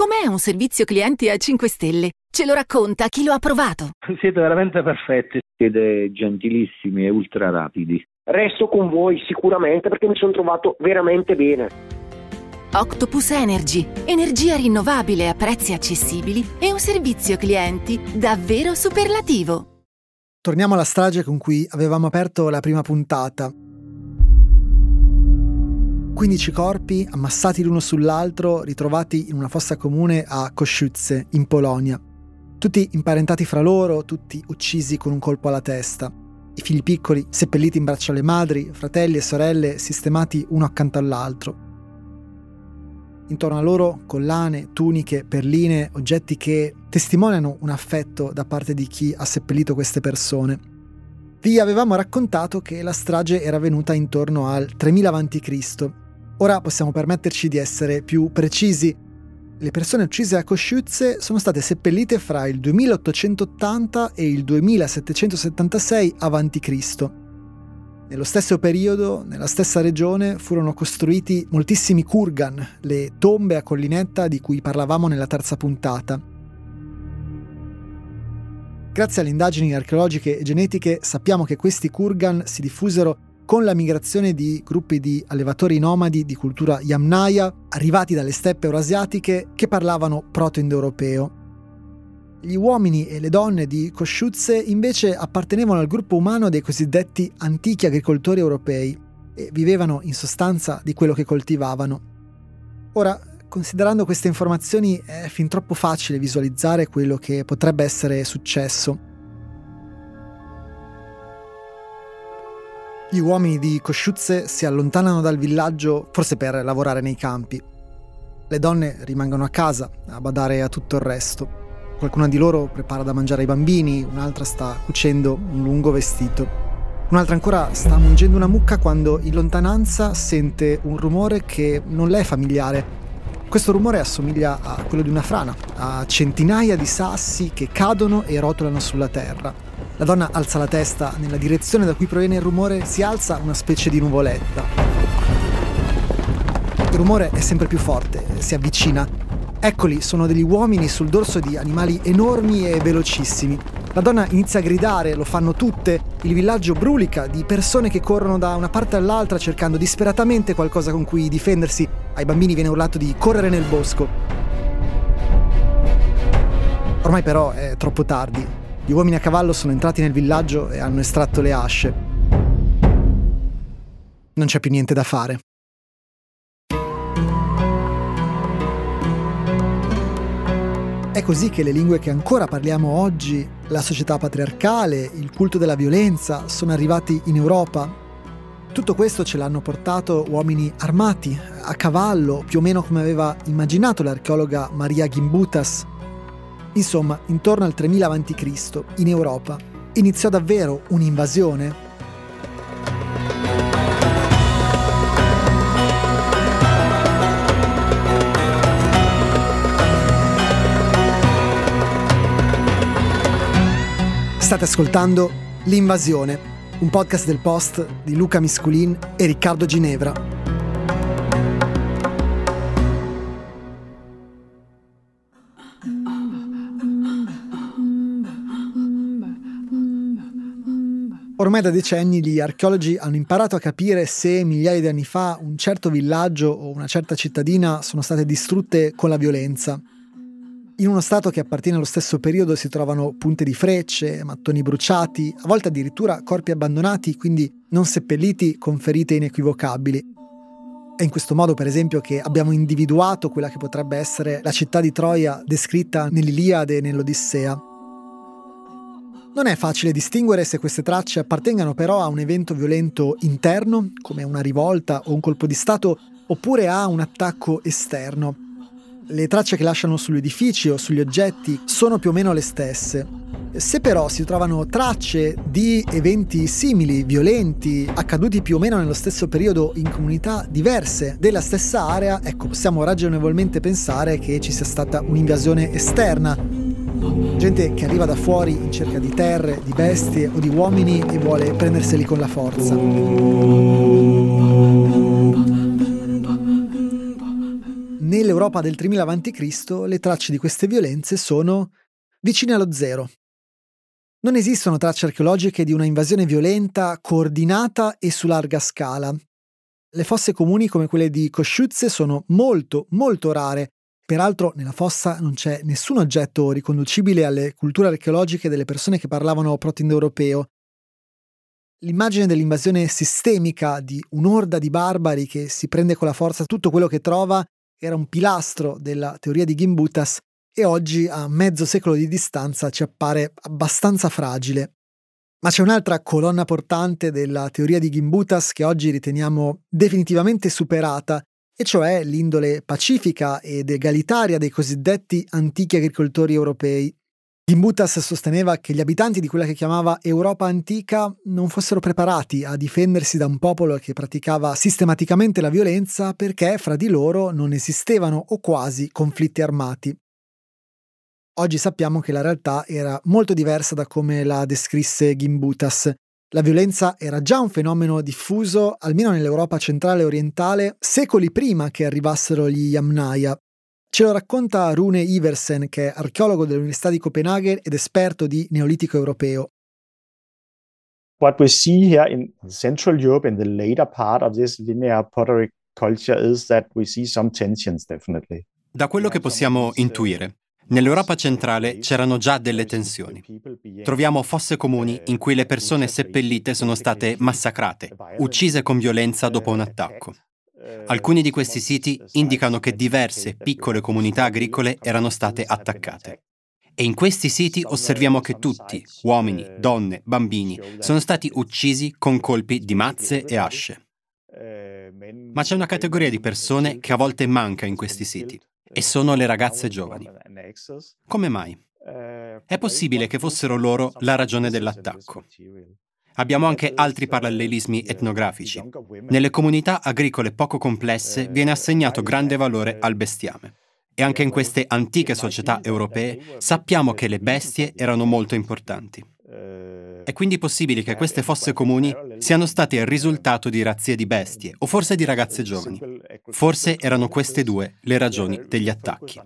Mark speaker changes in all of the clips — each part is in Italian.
Speaker 1: Com'è un servizio clienti a 5 stelle? Ce lo racconta chi lo ha provato.
Speaker 2: Siete veramente perfetti, siete gentilissimi e ultra rapidi.
Speaker 3: Resto con voi sicuramente perché mi sono trovato veramente bene.
Speaker 1: Octopus Energy, energia rinnovabile a prezzi accessibili e un servizio clienti davvero superlativo.
Speaker 4: Torniamo alla strage con cui avevamo aperto la prima puntata. 15 corpi ammassati l'uno sull'altro, ritrovati in una fossa comune a Kosciuce, in Polonia. Tutti imparentati fra loro, tutti uccisi con un colpo alla testa. I figli piccoli seppelliti in braccio alle madri, fratelli e sorelle sistemati uno accanto all'altro. Intorno a loro collane, tuniche, perline, oggetti che testimoniano un affetto da parte di chi ha seppellito queste persone. Vi avevamo raccontato che la strage era avvenuta intorno al 3000 a.C. Ora possiamo permetterci di essere più precisi. Le persone uccise a Kosciuze sono state seppellite fra il 2880 e il 2776 a.C. Nello stesso periodo, nella stessa regione, furono costruiti moltissimi kurgan, le tombe a collinetta di cui parlavamo nella terza puntata. Grazie alle indagini archeologiche e genetiche sappiamo che questi kurgan si diffusero con la migrazione di gruppi di allevatori nomadi di cultura Yamnaya arrivati dalle steppe eurasiatiche che parlavano proto-indoeuropeo. Gli uomini e le donne di Kosciuze invece appartenevano al gruppo umano dei cosiddetti antichi agricoltori europei e vivevano in sostanza di quello che coltivavano. Ora, considerando queste informazioni è fin troppo facile visualizzare quello che potrebbe essere successo. Gli uomini di Kosciuze si allontanano dal villaggio forse per lavorare nei campi. Le donne rimangono a casa a badare a tutto il resto. Qualcuna di loro prepara da mangiare ai bambini, un'altra sta cucendo un lungo vestito. Un'altra ancora sta mungendo una mucca quando in lontananza sente un rumore che non le è familiare. Questo rumore assomiglia a quello di una frana, a centinaia di sassi che cadono e rotolano sulla terra. La donna alza la testa nella direzione da cui proviene il rumore, si alza una specie di nuvoletta. Il rumore è sempre più forte, si avvicina. Eccoli, sono degli uomini sul dorso di animali enormi e velocissimi. La donna inizia a gridare, lo fanno tutte, il villaggio brulica di persone che corrono da una parte all'altra cercando disperatamente qualcosa con cui difendersi. Ai bambini viene urlato di correre nel bosco. Ormai però è troppo tardi. Gli uomini a cavallo sono entrati nel villaggio e hanno estratto le asce. Non c'è più niente da fare. È così che le lingue che ancora parliamo oggi, la società patriarcale, il culto della violenza, sono arrivati in Europa. Tutto questo ce l'hanno portato uomini armati, a cavallo, più o meno come aveva immaginato l'archeologa Maria Gimbutas Insomma, intorno al 3000 a.C., in Europa, iniziò davvero un'invasione? State ascoltando L'Invasione, un podcast del Post di Luca Misculin e Riccardo Ginevra. Ormai da decenni gli archeologi hanno imparato a capire se migliaia di anni fa un certo villaggio o una certa cittadina sono state distrutte con la violenza. In uno stato che appartiene allo stesso periodo si trovano punte di frecce, mattoni bruciati, a volte addirittura corpi abbandonati, quindi non seppelliti con ferite inequivocabili. È in questo modo, per esempio, che abbiamo individuato quella che potrebbe essere la città di Troia descritta nell'Iliade e nell'Odissea. Non è facile distinguere se queste tracce appartengano però a un evento violento interno, come una rivolta o un colpo di Stato, oppure a un attacco esterno. Le tracce che lasciano sugli edifici o sugli oggetti sono più o meno le stesse. Se però si trovano tracce di eventi simili, violenti, accaduti più o meno nello stesso periodo in comunità diverse della stessa area, ecco, possiamo ragionevolmente pensare che ci sia stata un'invasione esterna, Gente che arriva da fuori in cerca di terre, di bestie o di uomini e vuole prenderseli con la forza. Nelle nell'Europa del 3000 a.C. le tracce di queste violenze sono vicine allo zero. Non esistono tracce archeologiche di una invasione violenta, coordinata e su larga scala. Le fosse comuni come quelle di Koshutze sono molto, molto rare. Peraltro nella fossa non c'è nessun oggetto riconducibile alle culture archeologiche delle persone che parlavano proto-indoeuropeo. L'immagine dell'invasione sistemica di un'orda di barbari che si prende con la forza tutto quello che trova era un pilastro della teoria di Gimbutas e oggi a mezzo secolo di distanza ci appare abbastanza fragile. Ma c'è un'altra colonna portante della teoria di Gimbutas che oggi riteniamo definitivamente superata, e cioè l'indole pacifica ed egalitaria dei cosiddetti antichi agricoltori europei. Gimbutas sosteneva che gli abitanti di quella che chiamava Europa antica non fossero preparati a difendersi da un popolo che praticava sistematicamente la violenza perché fra di loro non esistevano o quasi conflitti armati. Oggi sappiamo che la realtà era molto diversa da come la descrisse Gimbutas. La violenza era già un fenomeno diffuso, almeno nell'Europa centrale e orientale, secoli prima che arrivassero gli Yamnaya. Ce lo racconta Rune Iversen, che è archeologo dell'Università di Copenaghen ed esperto di neolitico europeo.
Speaker 5: What we see here in Central Europe in the later part of this linear pottery culture is that we see some tensions definitely.
Speaker 6: Da quello che possiamo intuire, Nell'Europa centrale c'erano già delle tensioni. Troviamo fosse comuni in cui le persone seppellite sono state massacrate, uccise con violenza dopo un attacco. Alcuni di questi siti indicano che diverse piccole comunità agricole erano state attaccate. E in questi siti osserviamo che tutti, uomini, donne, bambini, sono stati uccisi con colpi di mazze e asce. Ma c'è una categoria di persone che a volte manca in questi siti e sono le ragazze giovani. Come mai? È possibile che fossero loro la ragione dell'attacco. Abbiamo anche altri parallelismi etnografici. Nelle comunità agricole poco complesse viene assegnato grande valore al bestiame. E anche in queste antiche società europee sappiamo che le bestie erano molto importanti. È quindi possibile che queste fosse comuni siano state il risultato di razzie di bestie o forse di ragazze giovani. Forse erano queste due le ragioni degli attacchi.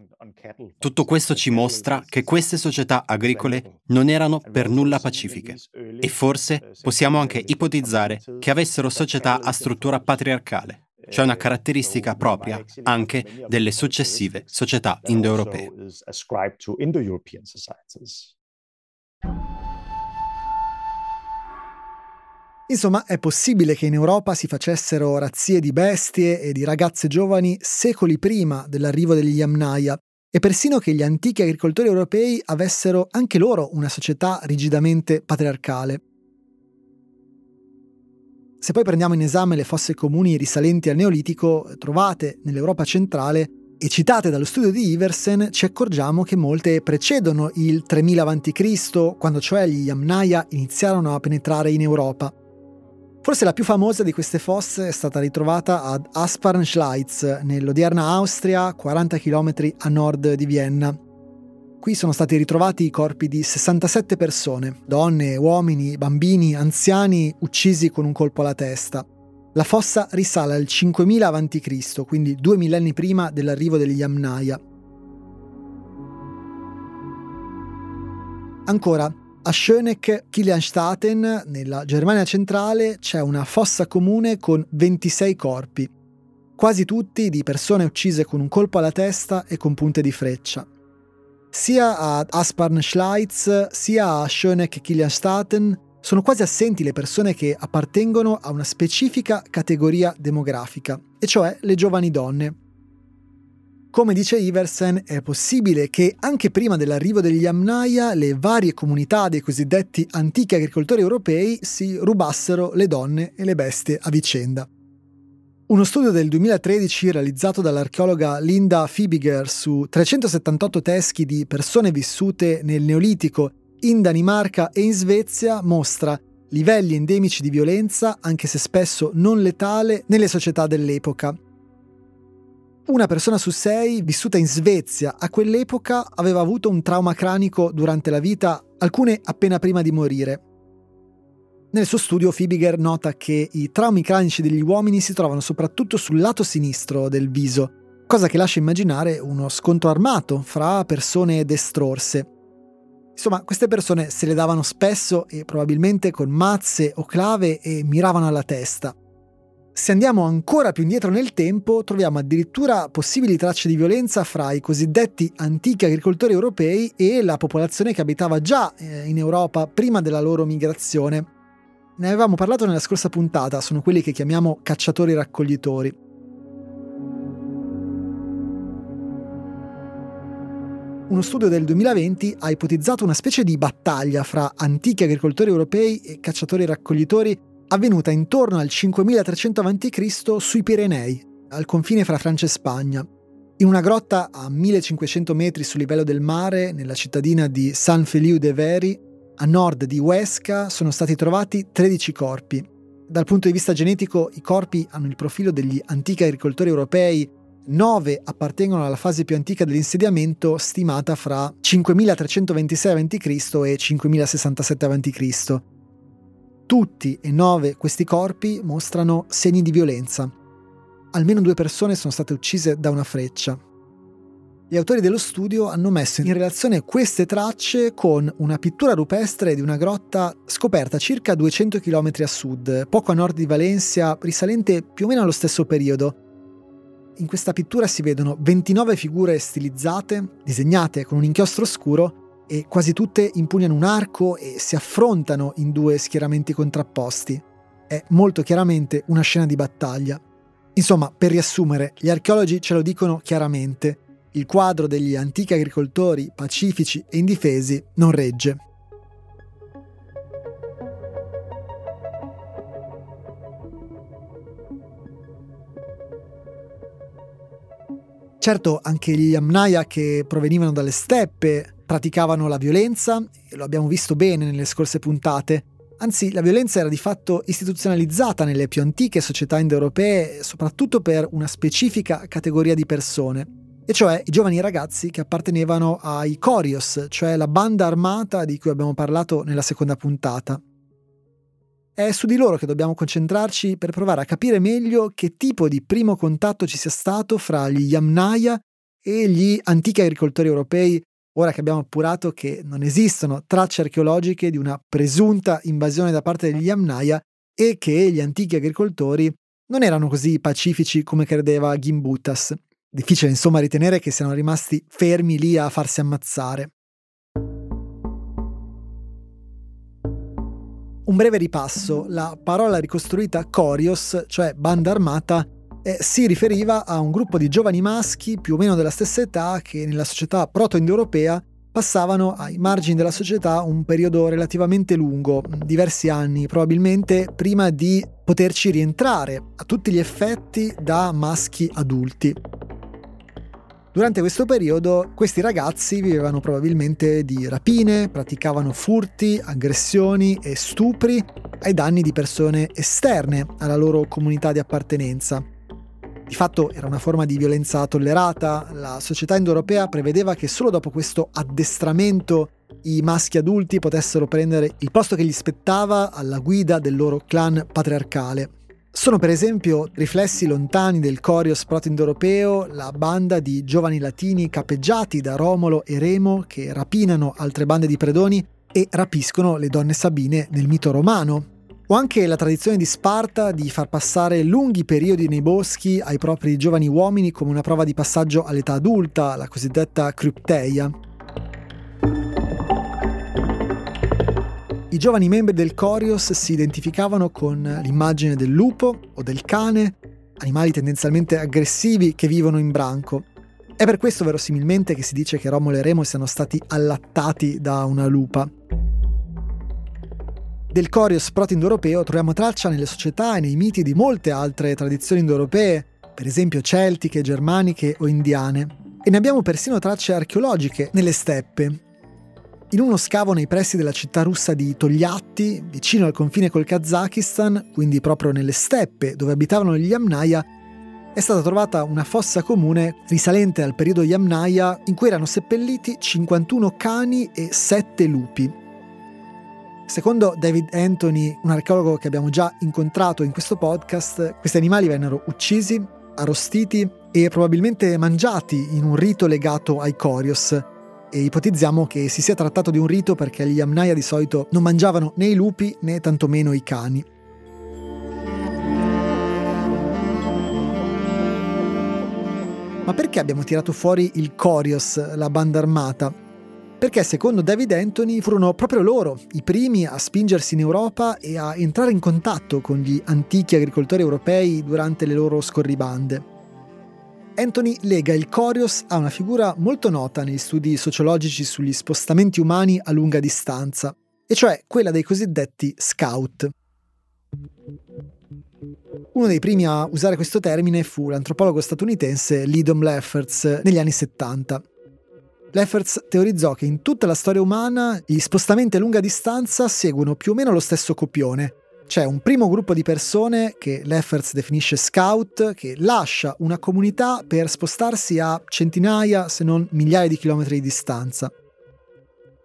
Speaker 6: Tutto questo ci mostra che queste società agricole non erano per nulla pacifiche e forse possiamo anche ipotizzare che avessero società a struttura patriarcale, cioè una caratteristica propria anche delle successive società indoeuropee.
Speaker 4: Insomma, è possibile che in Europa si facessero razzie di bestie e di ragazze giovani secoli prima dell'arrivo degli Yamnaya e persino che gli antichi agricoltori europei avessero anche loro una società rigidamente patriarcale. Se poi prendiamo in esame le fosse comuni risalenti al Neolitico trovate nell'Europa centrale e citate dallo studio di Iversen, ci accorgiamo che molte precedono il 3000 a.C., quando cioè gli Yamnaya iniziarono a penetrare in Europa. Forse la più famosa di queste fosse è stata ritrovata ad Aspern-Schleitz, nell'odierna Austria, 40 km a nord di Vienna. Qui sono stati ritrovati i corpi di 67 persone, donne, uomini, bambini, anziani, uccisi con un colpo alla testa. La fossa risale al 5000 a.C., quindi due millenni prima dell'arrivo degli Yamnaya. Ancora, a Schöneck-Kilianstaten, nella Germania centrale, c'è una fossa comune con 26 corpi, quasi tutti di persone uccise con un colpo alla testa e con punte di freccia. Sia ad Aspern-Schleitz sia a Schöneck-Kilianstaten sono quasi assenti le persone che appartengono a una specifica categoria demografica, e cioè le giovani donne, come dice Iversen, è possibile che anche prima dell'arrivo degli Amnaya le varie comunità dei cosiddetti antichi agricoltori europei si rubassero le donne e le bestie a vicenda. Uno studio del 2013 realizzato dall'archeologa Linda Fibiger su 378 teschi di persone vissute nel Neolitico in Danimarca e in Svezia mostra livelli endemici di violenza, anche se spesso non letale, nelle società dell'epoca, una persona su sei vissuta in Svezia a quell'epoca aveva avuto un trauma cranico durante la vita, alcune appena prima di morire. Nel suo studio Fibiger nota che i traumi cranici degli uomini si trovano soprattutto sul lato sinistro del viso, cosa che lascia immaginare uno scontro armato fra persone destrorse. Insomma, queste persone se le davano spesso e probabilmente con mazze o clave e miravano alla testa. Se andiamo ancora più indietro nel tempo, troviamo addirittura possibili tracce di violenza fra i cosiddetti antichi agricoltori europei e la popolazione che abitava già eh, in Europa prima della loro migrazione. Ne avevamo parlato nella scorsa puntata, sono quelli che chiamiamo cacciatori-raccoglitori. Uno studio del 2020 ha ipotizzato una specie di battaglia fra antichi agricoltori europei e cacciatori-raccoglitori avvenuta intorno al 5300 a.C. sui Pirenei, al confine fra Francia e Spagna. In una grotta a 1500 metri sul livello del mare, nella cittadina di San Feliu de Veri, a nord di Huesca, sono stati trovati 13 corpi. Dal punto di vista genetico, i corpi hanno il profilo degli antichi agricoltori europei, 9 appartengono alla fase più antica dell'insediamento, stimata fra 5326 a.C. e 5067 a.C. Tutti e nove questi corpi mostrano segni di violenza. Almeno due persone sono state uccise da una freccia. Gli autori dello studio hanno messo in relazione queste tracce con una pittura rupestre di una grotta scoperta circa 200 km a sud, poco a nord di Valencia, risalente più o meno allo stesso periodo. In questa pittura si vedono 29 figure stilizzate, disegnate con un inchiostro scuro, e quasi tutte impugnano un arco e si affrontano in due schieramenti contrapposti. È molto chiaramente una scena di battaglia. Insomma, per riassumere, gli archeologi ce lo dicono chiaramente, il quadro degli antichi agricoltori pacifici e indifesi non regge. Certo, anche gli Yamnaya che provenivano dalle steppe praticavano la violenza, e lo abbiamo visto bene nelle scorse puntate, anzi la violenza era di fatto istituzionalizzata nelle più antiche società indoeuropee, soprattutto per una specifica categoria di persone, e cioè i giovani ragazzi che appartenevano ai Corios, cioè la banda armata di cui abbiamo parlato nella seconda puntata. È su di loro che dobbiamo concentrarci per provare a capire meglio che tipo di primo contatto ci sia stato fra gli Yamnaya e gli antichi agricoltori europei ora che abbiamo appurato che non esistono tracce archeologiche di una presunta invasione da parte degli Yamnaya e che gli antichi agricoltori non erano così pacifici come credeva Gimbutas. Difficile insomma ritenere che siano rimasti fermi lì a farsi ammazzare. Un breve ripasso, la parola ricostruita Corios, cioè banda armata, eh, si riferiva a un gruppo di giovani maschi più o meno della stessa età che nella società proto-indoeuropea passavano ai margini della società un periodo relativamente lungo, diversi anni probabilmente, prima di poterci rientrare a tutti gli effetti da maschi adulti. Durante questo periodo questi ragazzi vivevano probabilmente di rapine, praticavano furti, aggressioni e stupri ai danni di persone esterne alla loro comunità di appartenenza. Di fatto era una forma di violenza tollerata, la società indoeuropea prevedeva che solo dopo questo addestramento i maschi adulti potessero prendere il posto che gli spettava alla guida del loro clan patriarcale. Sono per esempio riflessi lontani del corios proto-indoeuropeo la banda di giovani latini capeggiati da Romolo e Remo che rapinano altre bande di predoni e rapiscono le donne sabine nel mito romano, o anche la tradizione di Sparta di far passare lunghi periodi nei boschi ai propri giovani uomini come una prova di passaggio all'età adulta, la cosiddetta crypteia. I giovani membri del Corios si identificavano con l'immagine del lupo o del cane, animali tendenzialmente aggressivi che vivono in branco. È per questo verosimilmente che si dice che Romolo e Remo siano stati allattati da una lupa. Del Corios proto-indoeuropeo troviamo traccia nelle società e nei miti di molte altre tradizioni indoeuropee, per esempio celtiche, germaniche o indiane, e ne abbiamo persino tracce archeologiche nelle steppe. In uno scavo nei pressi della città russa di Togliatti, vicino al confine col Kazakistan, quindi proprio nelle steppe dove abitavano gli Yamnaya, è stata trovata una fossa comune risalente al periodo Yamnaya in cui erano seppelliti 51 cani e 7 lupi. Secondo David Anthony, un archeologo che abbiamo già incontrato in questo podcast, questi animali vennero uccisi, arrostiti e probabilmente mangiati in un rito legato ai Corios. E ipotizziamo che si sia trattato di un rito perché gli Amnaya di solito non mangiavano né i lupi né tantomeno i cani. Ma perché abbiamo tirato fuori il Corios, la banda armata? Perché secondo David Anthony furono proprio loro i primi a spingersi in Europa e a entrare in contatto con gli antichi agricoltori europei durante le loro scorribande. Anthony lega il Corios a una figura molto nota negli studi sociologici sugli spostamenti umani a lunga distanza, e cioè quella dei cosiddetti scout. Uno dei primi a usare questo termine fu l'antropologo statunitense Lidom Lefferts negli anni 70. Lefferts teorizzò che in tutta la storia umana gli spostamenti a lunga distanza seguono più o meno lo stesso copione. C'è un primo gruppo di persone che Lefferts definisce scout che lascia una comunità per spostarsi a centinaia se non migliaia di chilometri di distanza.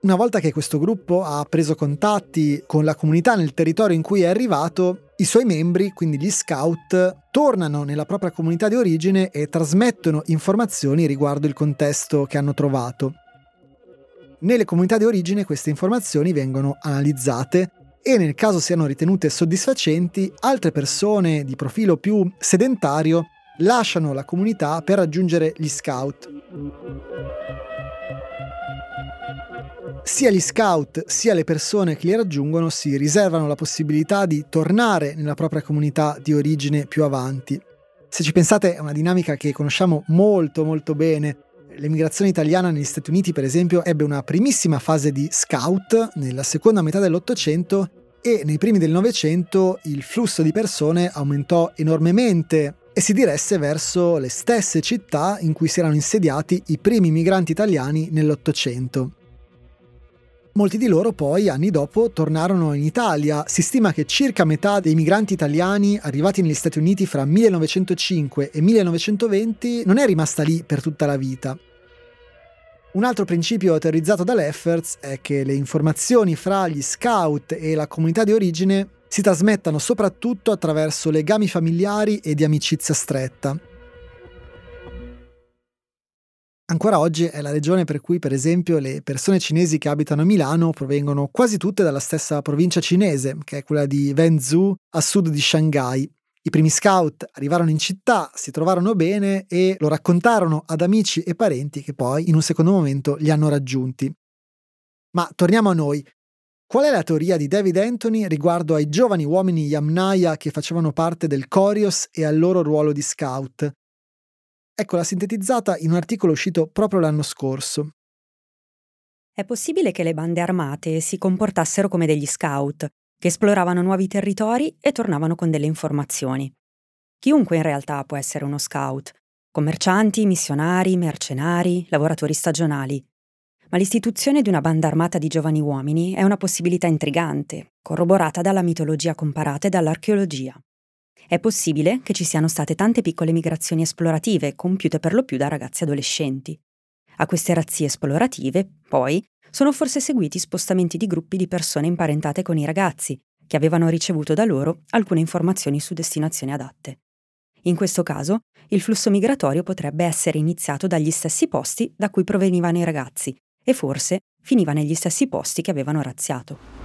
Speaker 4: Una volta che questo gruppo ha preso contatti con la comunità nel territorio in cui è arrivato, i suoi membri, quindi gli scout, tornano nella propria comunità di origine e trasmettono informazioni riguardo il contesto che hanno trovato. Nelle comunità di origine queste informazioni vengono analizzate e nel caso siano ritenute soddisfacenti, altre persone di profilo più sedentario lasciano la comunità per raggiungere gli scout. Sia gli scout sia le persone che li raggiungono si riservano la possibilità di tornare nella propria comunità di origine più avanti. Se ci pensate è una dinamica che conosciamo molto molto bene. L'emigrazione italiana negli Stati Uniti, per esempio, ebbe una primissima fase di scout nella seconda metà dell'Ottocento e nei primi del Novecento il flusso di persone aumentò enormemente e si diresse verso le stesse città in cui si erano insediati i primi migranti italiani nell'Ottocento. Molti di loro poi, anni dopo, tornarono in Italia. Si stima che circa metà dei migranti italiani arrivati negli Stati Uniti fra 1905 e 1920 non è rimasta lì per tutta la vita. Un altro principio teorizzato da Lefferts è che le informazioni fra gli scout e la comunità di origine si trasmettano soprattutto attraverso legami familiari e di amicizia stretta. Ancora oggi è la regione per cui, per esempio, le persone cinesi che abitano a Milano provengono quasi tutte dalla stessa provincia cinese, che è quella di Wenzhou, a sud di Shanghai. I primi scout arrivarono in città, si trovarono bene e lo raccontarono ad amici e parenti che poi, in un secondo momento, li hanno raggiunti. Ma torniamo a noi. Qual è la teoria di David Anthony riguardo ai giovani uomini Yamnaya che facevano parte del Corios e al loro ruolo di scout? Eccola sintetizzata in un articolo uscito proprio l'anno scorso.
Speaker 7: È possibile che le bande armate si comportassero come degli scout, che esploravano nuovi territori e tornavano con delle informazioni. Chiunque in realtà può essere uno scout, commercianti, missionari, mercenari, lavoratori stagionali. Ma l'istituzione di una banda armata di giovani uomini è una possibilità intrigante, corroborata dalla mitologia comparata e dall'archeologia. È possibile che ci siano state tante piccole migrazioni esplorative, compiute per lo più da ragazzi adolescenti. A queste razzie esplorative, poi, sono forse seguiti spostamenti di gruppi di persone imparentate con i ragazzi, che avevano ricevuto da loro alcune informazioni su destinazioni adatte. In questo caso, il flusso migratorio potrebbe essere iniziato dagli stessi posti da cui provenivano i ragazzi e forse finiva negli stessi posti che avevano razziato.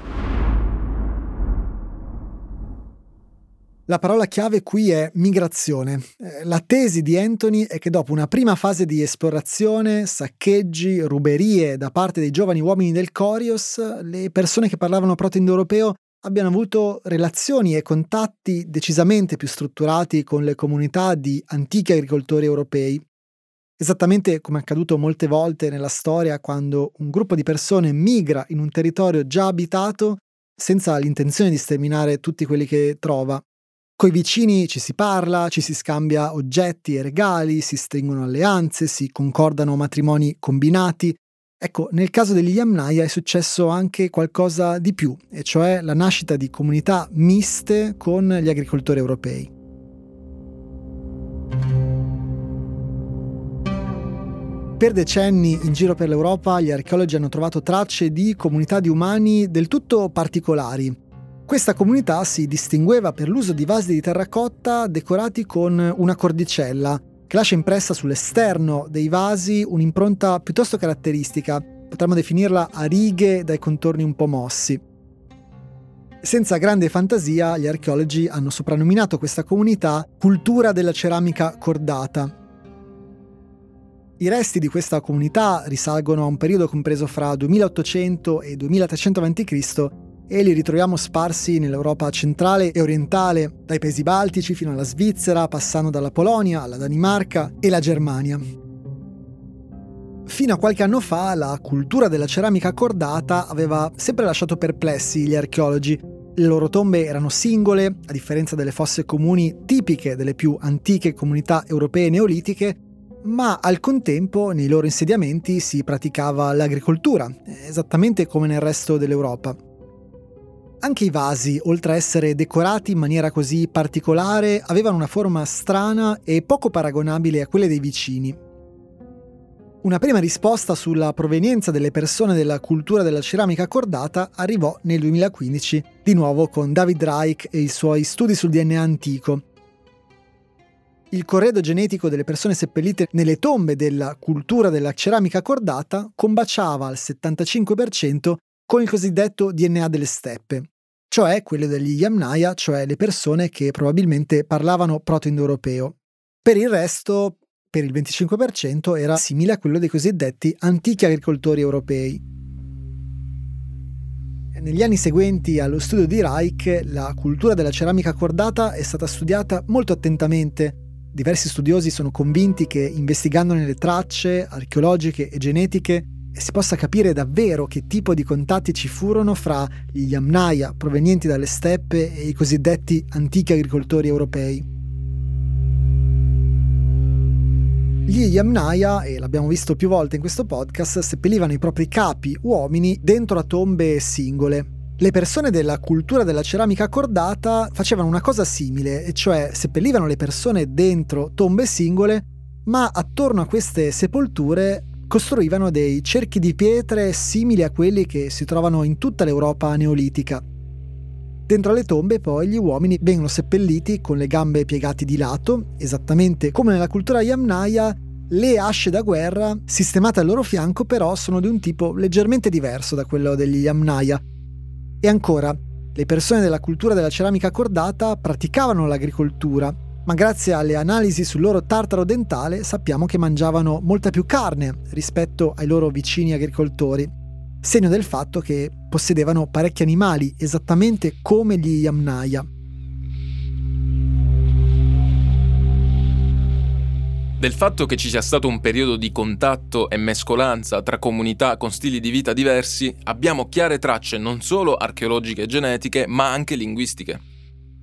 Speaker 4: La parola chiave qui è migrazione. Eh, la tesi di Anthony è che dopo una prima fase di esplorazione, saccheggi, ruberie da parte dei giovani uomini del Corios, le persone che parlavano proto-indoeuropeo abbiano avuto relazioni e contatti decisamente più strutturati con le comunità di antichi agricoltori europei. Esattamente come è accaduto molte volte nella storia quando un gruppo di persone migra in un territorio già abitato senza l'intenzione di sterminare tutti quelli che trova, Coi vicini ci si parla, ci si scambia oggetti e regali, si stringono alleanze, si concordano matrimoni combinati. Ecco, nel caso degli Yamnaya è successo anche qualcosa di più, e cioè la nascita di comunità miste con gli agricoltori europei. Per decenni in giro per l'Europa gli archeologi hanno trovato tracce di comunità di umani del tutto particolari, questa comunità si distingueva per l'uso di vasi di terracotta decorati con una cordicella, che lascia impressa sull'esterno dei vasi un'impronta piuttosto caratteristica, potremmo definirla a righe dai contorni un po' mossi. Senza grande fantasia, gli archeologi hanno soprannominato questa comunità cultura della ceramica cordata. I resti di questa comunità risalgono a un periodo compreso fra 2800 e 2300 a.C e li ritroviamo sparsi nell'Europa centrale e orientale, dai paesi baltici fino alla Svizzera, passando dalla Polonia alla Danimarca e la Germania. Fino a qualche anno fa la cultura della ceramica cordata aveva sempre lasciato perplessi gli archeologi. Le loro tombe erano singole, a differenza delle fosse comuni tipiche delle più antiche comunità europee neolitiche, ma al contempo nei loro insediamenti si praticava l'agricoltura, esattamente come nel resto dell'Europa. Anche i vasi, oltre a essere decorati in maniera così particolare, avevano una forma strana e poco paragonabile a quelle dei vicini. Una prima risposta sulla provenienza delle persone della cultura della ceramica cordata arrivò nel 2015, di nuovo con David Reich e i suoi studi sul DNA antico. Il corredo genetico delle persone seppellite nelle tombe della cultura della ceramica cordata combaciava al 75% con il cosiddetto DNA delle steppe, cioè quello degli Yamnaya, cioè le persone che probabilmente parlavano proto-indoeuropeo. Per il resto, per il 25%, era simile a quello dei cosiddetti antichi agricoltori europei. Negli anni seguenti allo studio di Reich, la cultura della ceramica cordata è stata studiata molto attentamente. Diversi studiosi sono convinti che investigandone le tracce archeologiche e genetiche si possa capire davvero che tipo di contatti ci furono fra gli Yamnaya provenienti dalle steppe e i cosiddetti antichi agricoltori europei. Gli Yamnaya, e l'abbiamo visto più volte in questo podcast, seppellivano i propri capi uomini dentro a tombe singole. Le persone della cultura della ceramica cordata facevano una cosa simile, e cioè seppellivano le persone dentro tombe singole, ma attorno a queste sepolture costruivano dei cerchi di pietre simili a quelli che si trovano in tutta l'Europa neolitica. Dentro le tombe poi gli uomini vengono seppelliti con le gambe piegate di lato, esattamente come nella cultura Yamnaya, le asce da guerra sistemate al loro fianco però sono di un tipo leggermente diverso da quello degli Yamnaya. E ancora, le persone della cultura della ceramica cordata praticavano l'agricoltura, ma grazie alle analisi sul loro tartaro dentale sappiamo che mangiavano molta più carne rispetto ai loro vicini agricoltori, segno del fatto che possedevano parecchi animali, esattamente come gli Yamnaya.
Speaker 8: Del fatto che ci sia stato un periodo di contatto e mescolanza tra comunità con stili di vita diversi, abbiamo chiare tracce non solo archeologiche e genetiche, ma anche linguistiche.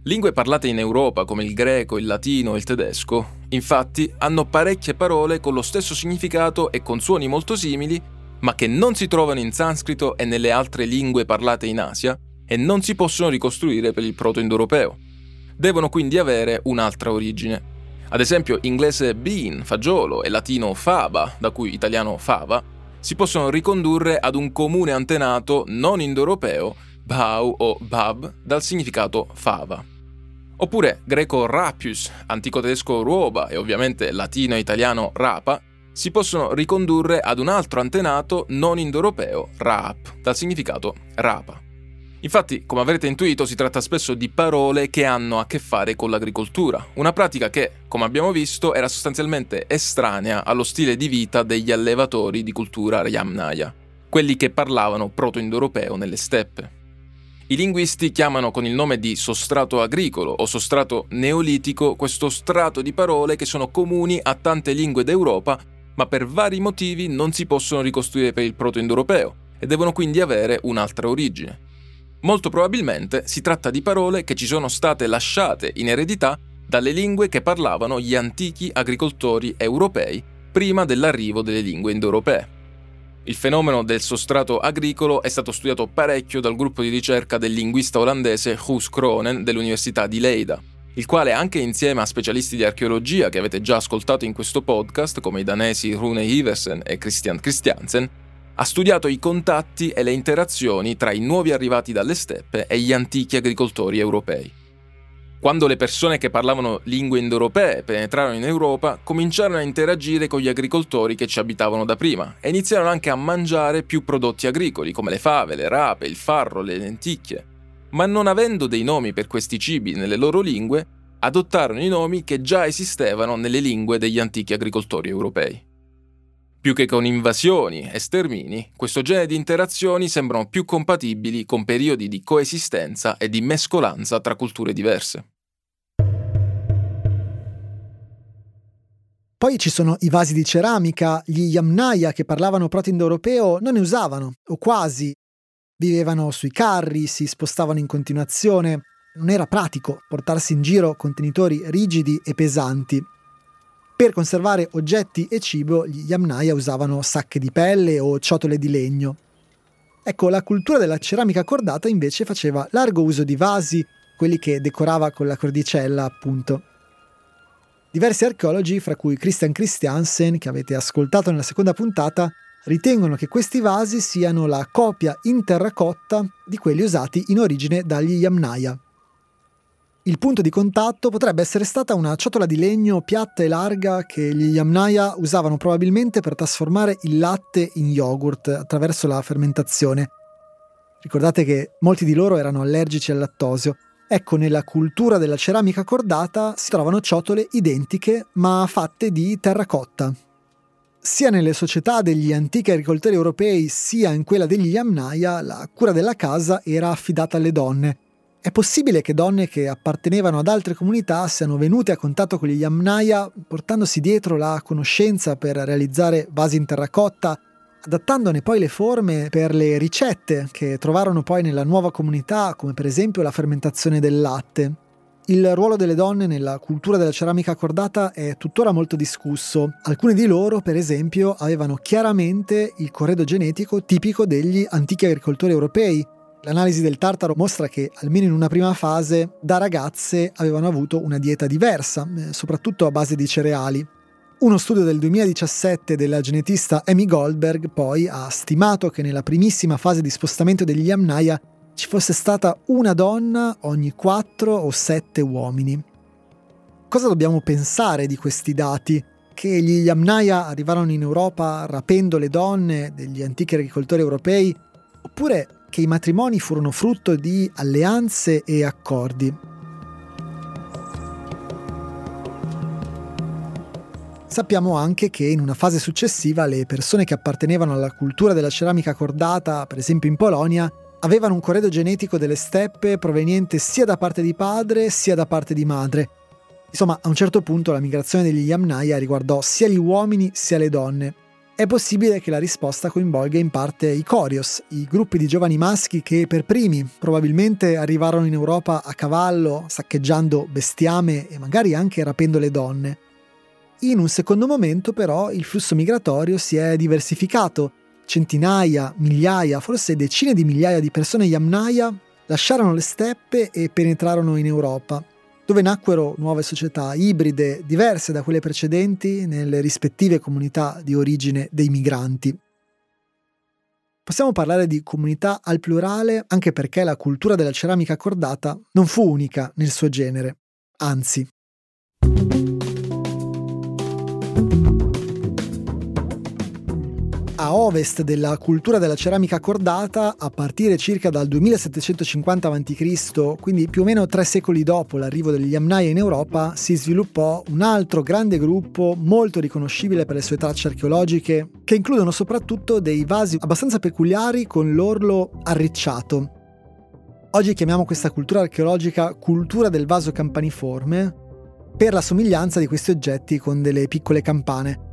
Speaker 8: Lingue parlate in Europa come il greco, il latino e il tedesco, infatti, hanno parecchie parole con lo stesso significato e con suoni molto simili, ma che non si trovano in sanscrito e nelle altre lingue parlate in Asia e non si possono ricostruire per il proto-indoeuropeo. Devono quindi avere un'altra origine. Ad esempio, inglese bean, fagiolo, e latino faba, da cui italiano fava, si possono ricondurre ad un comune antenato non indoeuropeo, bau o bab, dal significato fava. Oppure greco rapius, antico tedesco ruoba e ovviamente latino e italiano rapa, si possono ricondurre ad un altro antenato non indoeuropeo, raap, dal significato rapa. Infatti, come avrete intuito, si tratta spesso di parole che hanno a che fare con l'agricoltura, una pratica che, come abbiamo visto, era sostanzialmente estranea allo stile di vita degli allevatori di cultura Yamnaya, quelli che parlavano proto-indoeuropeo nelle steppe. I linguisti chiamano con il nome di sostrato agricolo o sostrato neolitico questo strato di parole che sono comuni a tante lingue d'Europa, ma per vari motivi non si possono ricostruire per il proto-indoeuropeo e devono quindi avere un'altra origine. Molto probabilmente si tratta di parole che ci sono state lasciate in eredità dalle lingue che parlavano gli antichi agricoltori europei prima dell'arrivo delle lingue indoeuropee. Il fenomeno del sostrato agricolo è stato studiato parecchio dal gruppo di ricerca del linguista olandese Guus Kronen dell'Università di Leida, il quale anche insieme a specialisti di archeologia che avete già ascoltato in questo podcast, come i danesi Rune Iversen e Christian Christiansen, ha studiato i contatti e le interazioni tra i nuovi arrivati dalle steppe e gli antichi agricoltori europei. Quando le persone che parlavano lingue indoeuropee penetrarono in Europa, cominciarono a interagire con gli agricoltori che ci abitavano da prima e iniziarono anche a mangiare più prodotti agricoli come le fave, le rape, il farro, le lenticchie. Ma non avendo dei nomi per questi cibi nelle loro lingue, adottarono i nomi che già esistevano nelle lingue degli antichi agricoltori europei. Più che con invasioni e stermini, questo genere di interazioni sembrano più compatibili con periodi di coesistenza e di mescolanza tra culture diverse.
Speaker 4: Poi ci sono i vasi di ceramica, gli Yamnaya che parlavano proto-indoeuropeo non ne usavano, o quasi. Vivevano sui carri, si spostavano in continuazione. Non era pratico portarsi in giro contenitori rigidi e pesanti. Per conservare oggetti e cibo, gli Yamnaya usavano sacche di pelle o ciotole di legno. Ecco, la cultura della ceramica cordata invece faceva largo uso di vasi, quelli che decorava con la cordicella, appunto. Diversi archeologi, fra cui Christian Christiansen, che avete ascoltato nella seconda puntata, ritengono che questi vasi siano la copia in terracotta di quelli usati in origine dagli Yamnaya. Il punto di contatto potrebbe essere stata una ciotola di legno piatta e larga che gli Yamnaya usavano probabilmente per trasformare il latte in yogurt attraverso la fermentazione. Ricordate che molti di loro erano allergici al lattosio Ecco, nella cultura della ceramica cordata si trovano ciotole identiche ma fatte di terracotta. Sia nelle società degli antichi agricoltori europei sia in quella degli Yamnaya la cura della casa era affidata alle donne. È possibile che donne che appartenevano ad altre comunità siano venute a contatto con gli Yamnaya portandosi dietro la conoscenza per realizzare vasi in terracotta adattandone poi le forme per le ricette che trovarono poi nella nuova comunità, come per esempio la fermentazione del latte. Il ruolo delle donne nella cultura della ceramica cordata è tuttora molto discusso. Alcune di loro, per esempio, avevano chiaramente il corredo genetico tipico degli antichi agricoltori europei. L'analisi del tartaro mostra che, almeno in una prima fase, da ragazze avevano avuto una dieta diversa, eh, soprattutto a base di cereali. Uno studio del 2017 della genetista Amy Goldberg poi ha stimato che nella primissima fase di spostamento degli Yamnaya ci fosse stata una donna ogni 4 o 7 uomini. Cosa dobbiamo pensare di questi dati? Che gli Yamnaya arrivarono in Europa rapendo le donne degli antichi agricoltori europei, oppure che i matrimoni furono frutto di alleanze e accordi? Sappiamo anche che in una fase successiva le persone che appartenevano alla cultura della ceramica cordata, per esempio in Polonia, avevano un corredo genetico delle steppe proveniente sia da parte di padre sia da parte di madre. Insomma, a un certo punto la migrazione degli Yamnaya riguardò sia gli uomini sia le donne. È possibile che la risposta coinvolga in parte i Corios, i gruppi di giovani maschi che per primi probabilmente arrivarono in Europa a cavallo, saccheggiando bestiame e magari anche rapendo le donne. In un secondo momento però il flusso migratorio si è diversificato. Centinaia, migliaia, forse decine di migliaia di persone Yamnaya lasciarono le steppe e penetrarono in Europa, dove nacquero nuove società ibride diverse da quelle precedenti nelle rispettive comunità di origine dei migranti. Possiamo parlare di comunità al plurale anche perché la cultura della ceramica cordata non fu unica nel suo genere, anzi. A ovest della cultura della ceramica cordata, a partire circa dal 2750 a.C., quindi più o meno tre secoli dopo l'arrivo degli Yamnaya in Europa, si sviluppò un altro grande gruppo molto riconoscibile per le sue tracce archeologiche, che includono soprattutto dei vasi abbastanza peculiari con l'orlo arricciato. Oggi chiamiamo questa cultura archeologica cultura del vaso campaniforme, per la somiglianza di questi oggetti con delle piccole campane.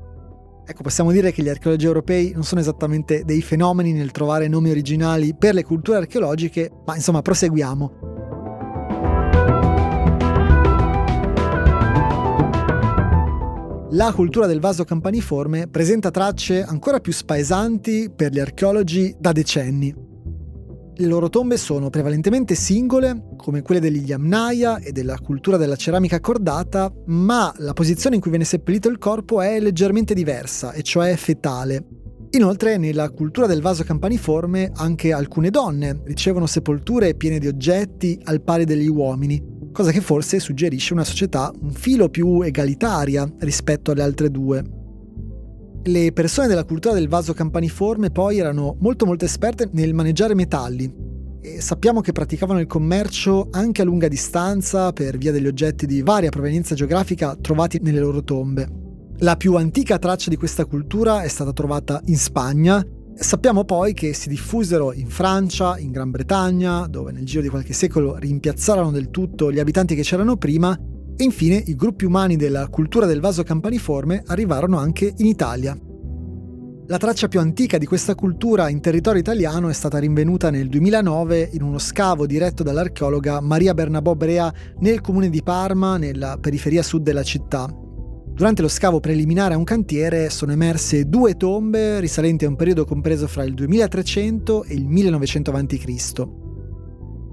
Speaker 4: Ecco, possiamo dire che gli archeologi europei non sono esattamente dei fenomeni nel trovare nomi originali per le culture archeologiche, ma insomma proseguiamo. La cultura del vaso campaniforme presenta tracce ancora più spaesanti per gli archeologi da decenni. Le loro tombe sono prevalentemente singole, come quelle degli Yamnaya e della cultura della ceramica cordata, ma la posizione in cui viene seppellito il corpo è leggermente diversa, e cioè fetale. Inoltre, nella cultura del vaso campaniforme, anche alcune donne ricevono sepolture piene di oggetti al pari degli uomini, cosa che forse suggerisce una società un filo più egalitaria rispetto alle altre due. Le persone della cultura del vaso campaniforme poi erano molto molto esperte nel maneggiare metalli e sappiamo che praticavano il commercio anche a lunga distanza per via degli oggetti di varia provenienza geografica trovati nelle loro tombe. La più antica traccia di questa cultura è stata trovata in Spagna Sappiamo poi che si diffusero in Francia, in Gran Bretagna, dove nel giro di qualche secolo rimpiazzarono del tutto gli abitanti che c'erano prima, e infine i gruppi umani della cultura del vaso campaniforme arrivarono anche in Italia. La traccia più antica di questa cultura in territorio italiano è stata rinvenuta nel 2009 in uno scavo diretto dall'archeologa Maria Bernabò Brea nel comune di Parma, nella periferia sud della città, Durante lo scavo preliminare a un cantiere sono emerse due tombe risalenti a un periodo compreso fra il 2300 e il 1900 a.C.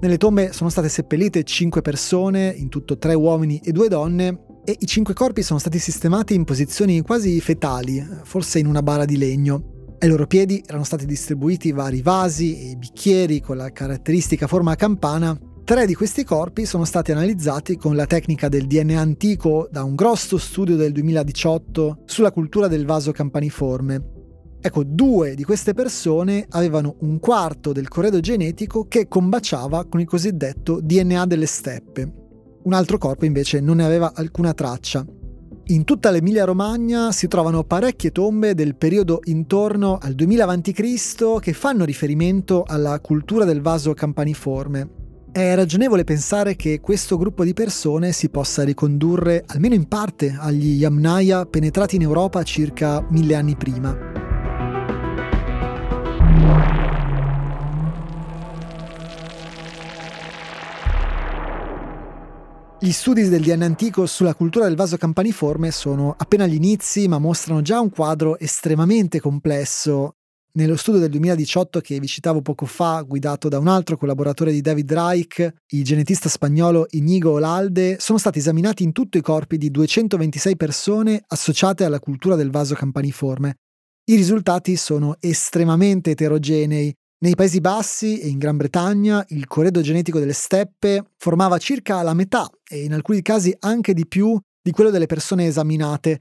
Speaker 4: Nelle tombe sono state seppellite cinque persone, in tutto tre uomini e due donne, e i cinque corpi sono stati sistemati in posizioni quasi fetali, forse in una bara di legno. Ai loro piedi erano stati distribuiti vari vasi e bicchieri con la caratteristica forma a campana Tre di questi corpi sono stati analizzati con la tecnica del DNA antico da un grosso studio del 2018 sulla cultura del vaso campaniforme. Ecco, due di queste persone avevano un quarto del corredo genetico che combaciava con il cosiddetto DNA delle steppe. Un altro corpo invece non ne aveva alcuna traccia. In tutta l'Emilia Romagna si trovano parecchie tombe del periodo intorno al 2000 a.C. che fanno riferimento alla cultura del vaso campaniforme è ragionevole pensare che questo gruppo di persone si possa ricondurre almeno in parte agli Yamnaya penetrati in Europa circa mille anni prima. Gli studi del DNA antico sulla cultura del vaso campaniforme sono appena agli inizi, ma mostrano già un quadro estremamente complesso nello studio del 2018 che vi citavo poco fa, guidato da un altro collaboratore di David Reich, il genetista spagnolo Inigo Olalde, sono stati esaminati in tutto i corpi di 226 persone associate alla cultura del vaso campaniforme. I risultati sono estremamente eterogenei. Nei Paesi Bassi e in Gran Bretagna il corredo genetico delle steppe formava circa la metà e in alcuni casi anche di più di quello delle persone esaminate,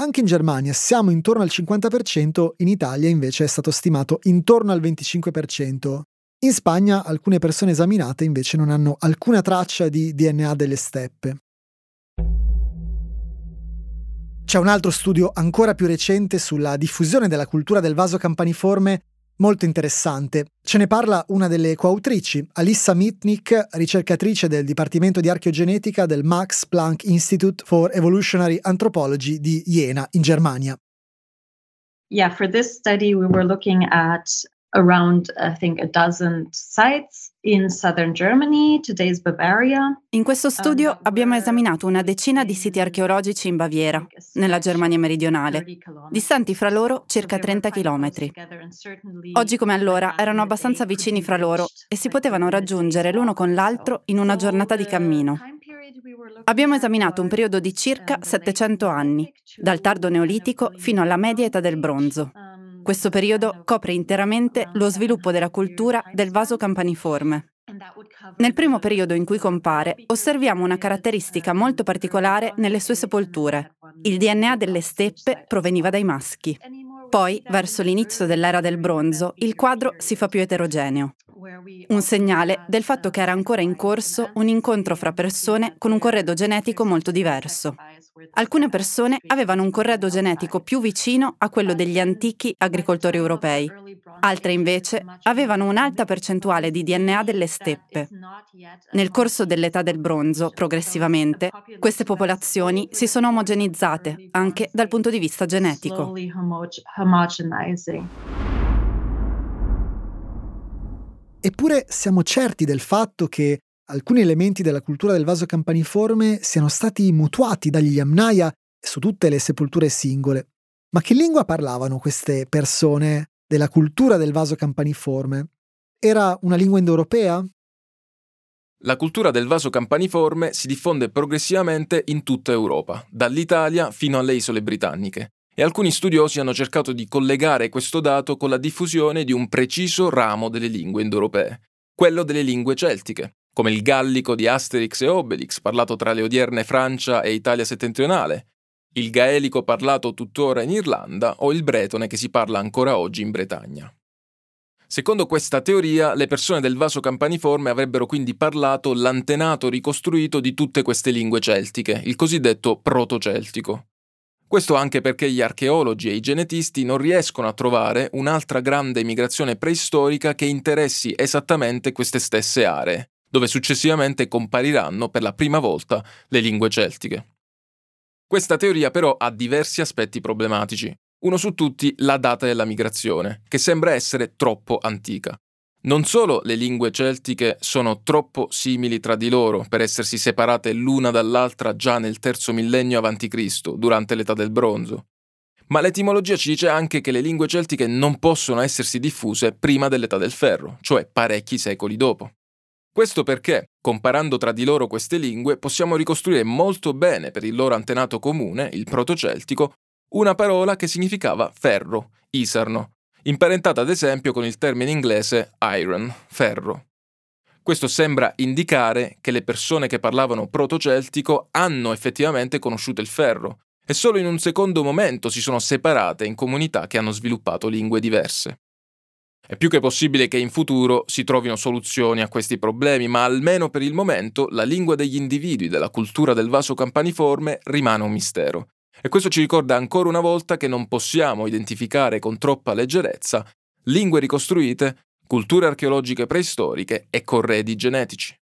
Speaker 4: anche in Germania siamo intorno al 50%, in Italia invece è stato stimato intorno al 25%. In Spagna alcune persone esaminate invece non hanno alcuna traccia di DNA delle steppe. C'è un altro studio ancora più recente sulla diffusione della cultura del vaso campaniforme molto interessante. Ce ne parla una delle coautrici, Alissa Mitnick, ricercatrice del Dipartimento di Archeogenetica del Max Planck Institute for Evolutionary Anthropology di Jena, in Germania.
Speaker 9: Yeah, for this study we were looking at around I think a dozen sites Germany.
Speaker 10: In questo studio abbiamo esaminato una decina di siti archeologici in Baviera, nella Germania meridionale, distanti fra loro circa 30 km. Oggi come allora erano abbastanza vicini fra loro e si potevano raggiungere l'uno con l'altro in una giornata di cammino. Abbiamo esaminato un periodo di circa 700 anni, dal tardo neolitico fino alla media età del bronzo. Questo periodo copre interamente lo sviluppo della cultura del vaso campaniforme. Nel primo periodo in cui compare, osserviamo una caratteristica molto particolare nelle sue sepolture. Il DNA delle steppe proveniva dai maschi. Poi, verso l'inizio dell'era del bronzo, il quadro si fa più eterogeneo. Un segnale del fatto che era ancora in corso un incontro fra persone con un corredo genetico molto diverso. Alcune persone avevano un corredo genetico più vicino a quello degli antichi agricoltori europei, altre invece avevano un'alta percentuale di DNA delle steppe. Nel corso dell'età del bronzo, progressivamente, queste popolazioni si sono omogenizzate anche dal punto di vista genetico.
Speaker 4: Eppure siamo certi del fatto che alcuni elementi della cultura del vaso campaniforme siano stati mutuati dagli Yamnaya su tutte le sepolture singole. Ma che lingua parlavano queste persone della cultura del vaso campaniforme? Era una lingua indoeuropea?
Speaker 8: La cultura del vaso campaniforme si diffonde progressivamente in tutta Europa, dall'Italia fino alle isole britanniche, e alcuni studiosi hanno cercato di collegare questo dato con la diffusione di un preciso ramo delle lingue indoeuropee, quello delle lingue celtiche, come il gallico di Asterix e Obelix, parlato tra le odierne Francia e Italia settentrionale, il gaelico parlato tuttora in Irlanda o il bretone che si parla ancora oggi in Bretagna. Secondo questa teoria, le persone del vaso campaniforme avrebbero quindi parlato l'antenato ricostruito di tutte queste lingue celtiche, il cosiddetto proto-celtico. Questo anche perché gli archeologi e i genetisti non riescono a trovare un'altra grande migrazione preistorica che interessi esattamente queste stesse aree, dove successivamente compariranno per la prima volta le lingue celtiche. Questa teoria però ha diversi aspetti problematici. Uno su tutti la data della migrazione, che sembra essere troppo antica. Non solo le lingue celtiche sono troppo simili tra di loro per essersi separate l'una dall'altra già nel terzo millennio a.C., durante l'età del bronzo, ma l'etimologia ci dice anche che le lingue celtiche non possono essersi diffuse prima dell'età del ferro, cioè parecchi secoli dopo. Questo perché, comparando tra di loro queste lingue, possiamo ricostruire molto bene per il loro antenato comune, il protoceltico, una parola che significava ferro, isarno, imparentata ad esempio con il termine inglese iron, ferro. Questo sembra indicare che le persone che parlavano protoceltico hanno effettivamente conosciuto il ferro e solo in un secondo momento si sono separate in comunità che hanno sviluppato lingue diverse. È più che possibile che in futuro si trovino soluzioni a questi problemi, ma almeno per il momento la lingua degli individui della cultura del vaso campaniforme rimane un mistero e questo ci ricorda ancora una volta che non possiamo identificare con troppa leggerezza lingue ricostruite, culture archeologiche preistoriche e corredi genetici.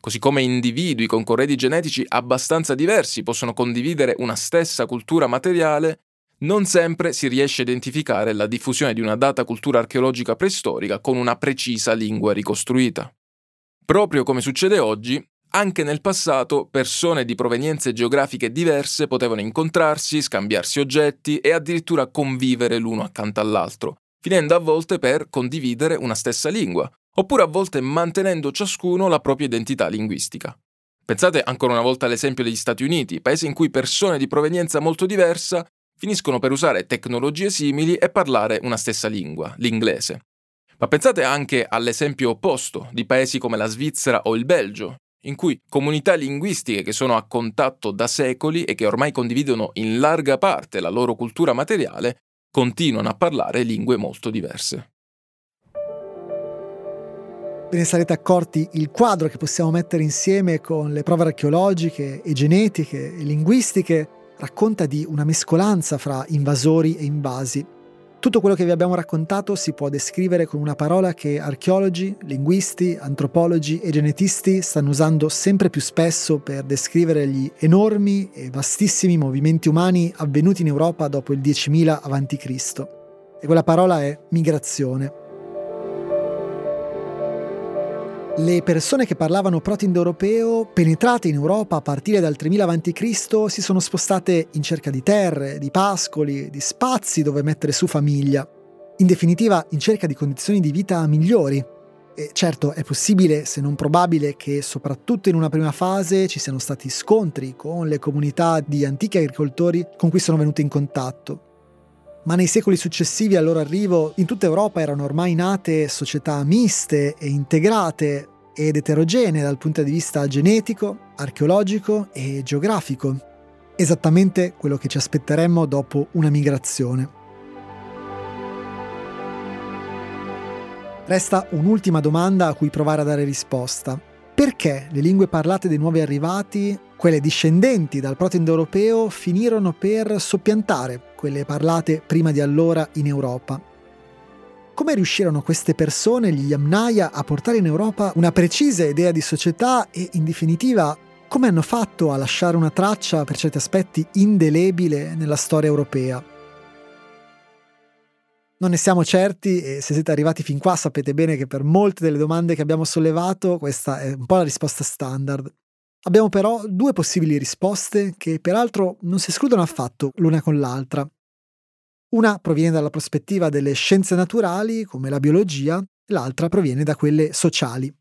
Speaker 8: Così come individui con corredi genetici abbastanza diversi possono condividere una stessa cultura materiale, non sempre si riesce a identificare la diffusione di una data cultura archeologica preistorica con una precisa lingua ricostruita. Proprio come succede oggi, anche nel passato persone di provenienze geografiche diverse potevano incontrarsi, scambiarsi oggetti e addirittura convivere l'uno accanto all'altro, finendo a volte per condividere una stessa lingua, oppure a volte mantenendo ciascuno la propria identità linguistica. Pensate ancora una volta all'esempio degli Stati Uniti, paese in cui persone di provenienza molto diversa finiscono per usare tecnologie simili e parlare una stessa lingua, l'inglese. Ma pensate anche all'esempio opposto di paesi come la Svizzera o il Belgio, in cui comunità linguistiche che sono a contatto da secoli e che ormai condividono in larga parte la loro cultura materiale continuano a parlare lingue molto diverse.
Speaker 4: Ve ne sarete accorti, il quadro che possiamo mettere insieme con le prove archeologiche e genetiche e linguistiche racconta di una mescolanza fra invasori e invasi tutto quello che vi abbiamo raccontato si può descrivere con una parola che archeologi, linguisti, antropologi e genetisti stanno usando sempre più spesso per descrivere gli enormi e vastissimi movimenti umani avvenuti in Europa dopo il 10.000 a.C. E quella parola è migrazione. Le persone che parlavano proto-indoeuropeo, penetrate in Europa a partire dal 3000 a.C., si sono spostate in cerca di terre, di pascoli, di spazi dove mettere su famiglia. In definitiva, in cerca di condizioni di vita migliori. E certo, è possibile, se non probabile, che soprattutto in una prima fase ci siano stati scontri con le comunità di antichi agricoltori con cui sono venute in contatto. Ma nei secoli successivi al loro arrivo in tutta Europa erano ormai nate società miste e integrate ed eterogenee dal punto di vista genetico, archeologico e geografico. Esattamente quello che ci aspetteremmo dopo una migrazione. Resta un'ultima domanda a cui provare a dare risposta. Perché le lingue parlate dei nuovi arrivati, quelle discendenti dal proto-indoeuropeo, finirono per soppiantare quelle parlate prima di allora in Europa? Come riuscirono queste persone, gli Yamnaya, a portare in Europa una precisa idea di società e, in definitiva, come hanno fatto a lasciare una traccia per certi aspetti indelebile nella storia europea? Non ne siamo certi e se siete arrivati fin qua sapete bene che per molte delle domande che abbiamo sollevato questa è un po' la risposta standard. Abbiamo però due possibili risposte che peraltro non si escludono affatto l'una con l'altra. Una proviene dalla prospettiva delle scienze naturali, come la biologia, l'altra proviene da quelle sociali.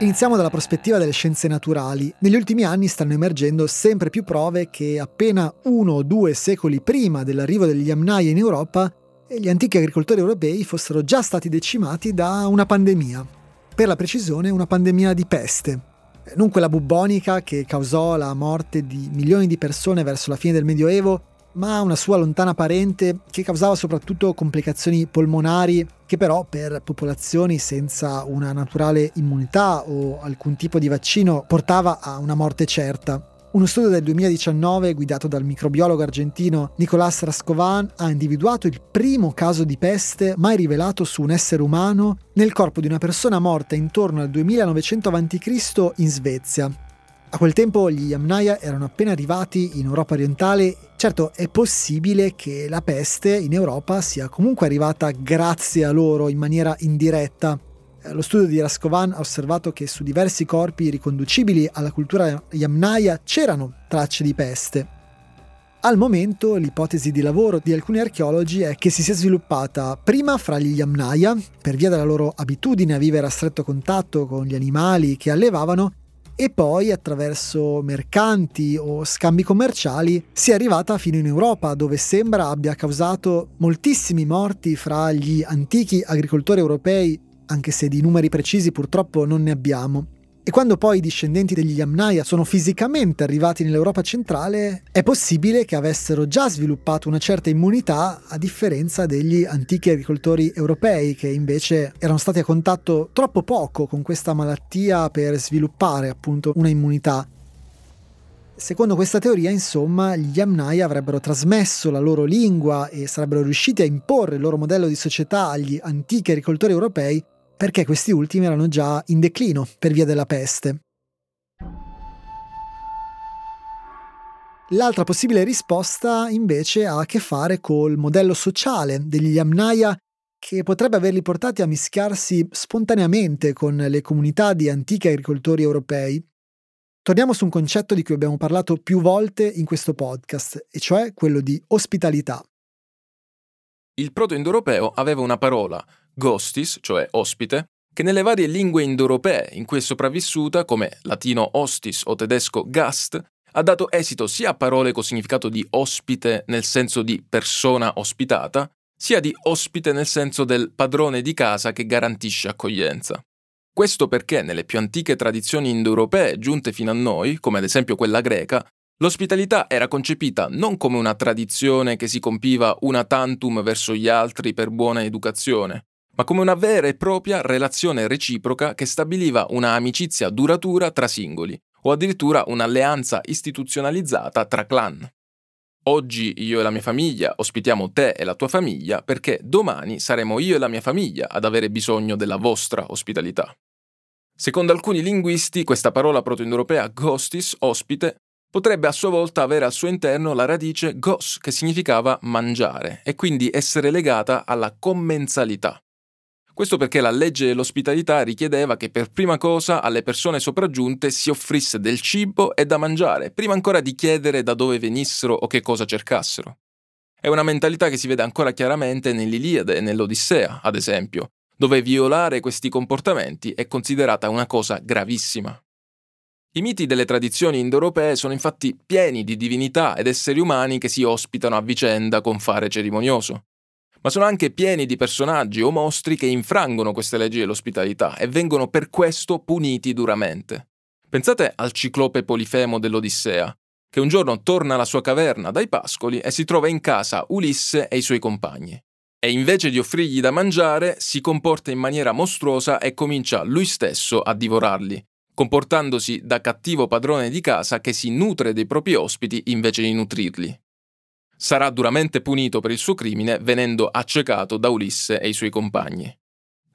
Speaker 4: Iniziamo dalla prospettiva delle scienze naturali. Negli ultimi anni stanno emergendo sempre più prove che appena uno o due secoli prima dell'arrivo degli Yamnaya in Europa, gli antichi agricoltori europei fossero già stati decimati da una pandemia. Per la precisione una pandemia di peste. Non quella bubbonica che causò la morte di milioni di persone verso la fine del Medioevo, ma una sua lontana parente che causava soprattutto complicazioni polmonari che però per popolazioni senza una naturale immunità o alcun tipo di vaccino portava a una morte certa. Uno studio del 2019 guidato dal microbiologo argentino Nicolás Rascovan ha individuato il primo caso di peste mai rivelato su un essere umano nel corpo di una persona morta intorno al 2900 a.C. in Svezia. A quel tempo gli Yamnaya erano appena arrivati in Europa orientale. Certo, è possibile che la peste in Europa sia comunque arrivata grazie a loro in maniera indiretta. Eh, lo studio di Raskovan ha osservato che su diversi corpi riconducibili alla cultura Yamnaya c'erano tracce di peste. Al momento l'ipotesi di lavoro di alcuni archeologi è che si sia sviluppata prima fra gli Yamnaya, per via della loro abitudine a vivere a stretto contatto con gli animali che allevavano, e poi attraverso mercanti o scambi commerciali si è arrivata fino in Europa dove sembra abbia causato moltissimi morti fra gli antichi agricoltori europei anche se di numeri precisi purtroppo non ne abbiamo. E quando poi i discendenti degli Yamnaya sono fisicamente arrivati nell'Europa centrale, è possibile che avessero già sviluppato una certa immunità a differenza degli antichi agricoltori europei che invece erano stati a contatto troppo poco con questa malattia per sviluppare appunto una immunità. Secondo questa teoria, insomma, gli Yamnaya avrebbero trasmesso la loro lingua e sarebbero riusciti a imporre il loro modello di società agli antichi agricoltori europei perché questi ultimi erano già in declino per via della peste. L'altra possibile risposta invece ha a che fare col modello sociale degli Yamnaya che potrebbe averli portati a mischiarsi spontaneamente con le comunità di antichi agricoltori europei. Torniamo su un concetto di cui abbiamo parlato più volte in questo podcast, e cioè quello di ospitalità.
Speaker 8: Il proto-indoeuropeo aveva una parola, ghostis, cioè ospite, che nelle varie lingue indoeuropee in cui è sopravvissuta, come latino hostis o tedesco gast, ha dato esito sia a parole con significato di ospite nel senso di persona ospitata, sia di ospite nel senso del padrone di casa che garantisce accoglienza. Questo perché nelle più antiche tradizioni indoeuropee giunte fino a noi, come ad esempio quella greca, l'ospitalità era concepita non come una tradizione che si compiva una tantum verso gli altri per buona educazione, ma come una vera e propria relazione reciproca che stabiliva una amicizia duratura tra singoli, o addirittura un'alleanza istituzionalizzata tra clan. Oggi io e la mia famiglia ospitiamo te e la tua famiglia perché domani saremo io e la mia famiglia ad avere bisogno della vostra ospitalità. Secondo alcuni linguisti, questa parola protoindoeuropea ghostis, ospite, potrebbe a sua volta avere al suo interno la radice gos, che significava mangiare, e quindi essere legata alla commensalità, questo perché la legge dell'ospitalità richiedeva che per prima cosa alle persone sopraggiunte si offrisse del cibo e da mangiare, prima ancora di chiedere da dove venissero o che cosa cercassero. È una mentalità che si vede ancora chiaramente nell'Iliade e nell'Odissea, ad esempio, dove violare questi comportamenti è considerata una cosa gravissima. I miti delle tradizioni indoeuropee sono infatti pieni di divinità ed esseri umani che si ospitano a vicenda con fare cerimonioso ma sono anche pieni di personaggi o mostri che infrangono queste leggi dell'ospitalità e vengono per questo puniti duramente. Pensate al ciclope Polifemo dell'Odissea, che un giorno torna alla sua caverna dai pascoli e si trova in casa Ulisse e i suoi compagni. E invece di offrirgli da mangiare, si comporta in maniera mostruosa e comincia lui stesso a divorarli, comportandosi da cattivo padrone di casa che si nutre dei propri ospiti invece di nutrirli sarà duramente punito per il suo crimine venendo accecato da Ulisse e i suoi compagni.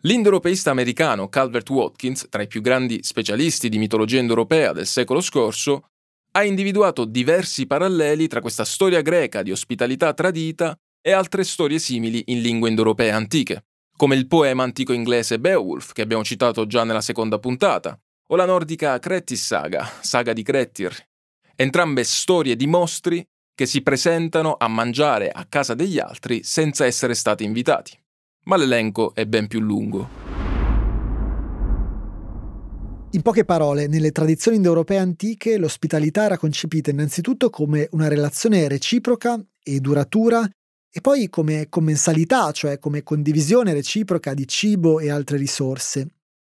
Speaker 8: L'indoeuropeista americano Calvert Watkins, tra i più grandi specialisti di mitologia indoeuropea del secolo scorso, ha individuato diversi paralleli tra questa storia greca di ospitalità tradita e altre storie simili in lingue indoeuropee antiche, come il poema antico inglese Beowulf, che abbiamo citato già nella seconda puntata, o la nordica Kretis Saga, saga di Grettir. Entrambe storie di mostri che si presentano a mangiare a casa degli altri senza essere stati invitati. Ma l'elenco è ben più lungo.
Speaker 4: In poche parole, nelle tradizioni indoeuropee antiche l'ospitalità era concepita innanzitutto come una relazione reciproca e duratura e poi come commensalità, cioè come condivisione reciproca di cibo e altre risorse.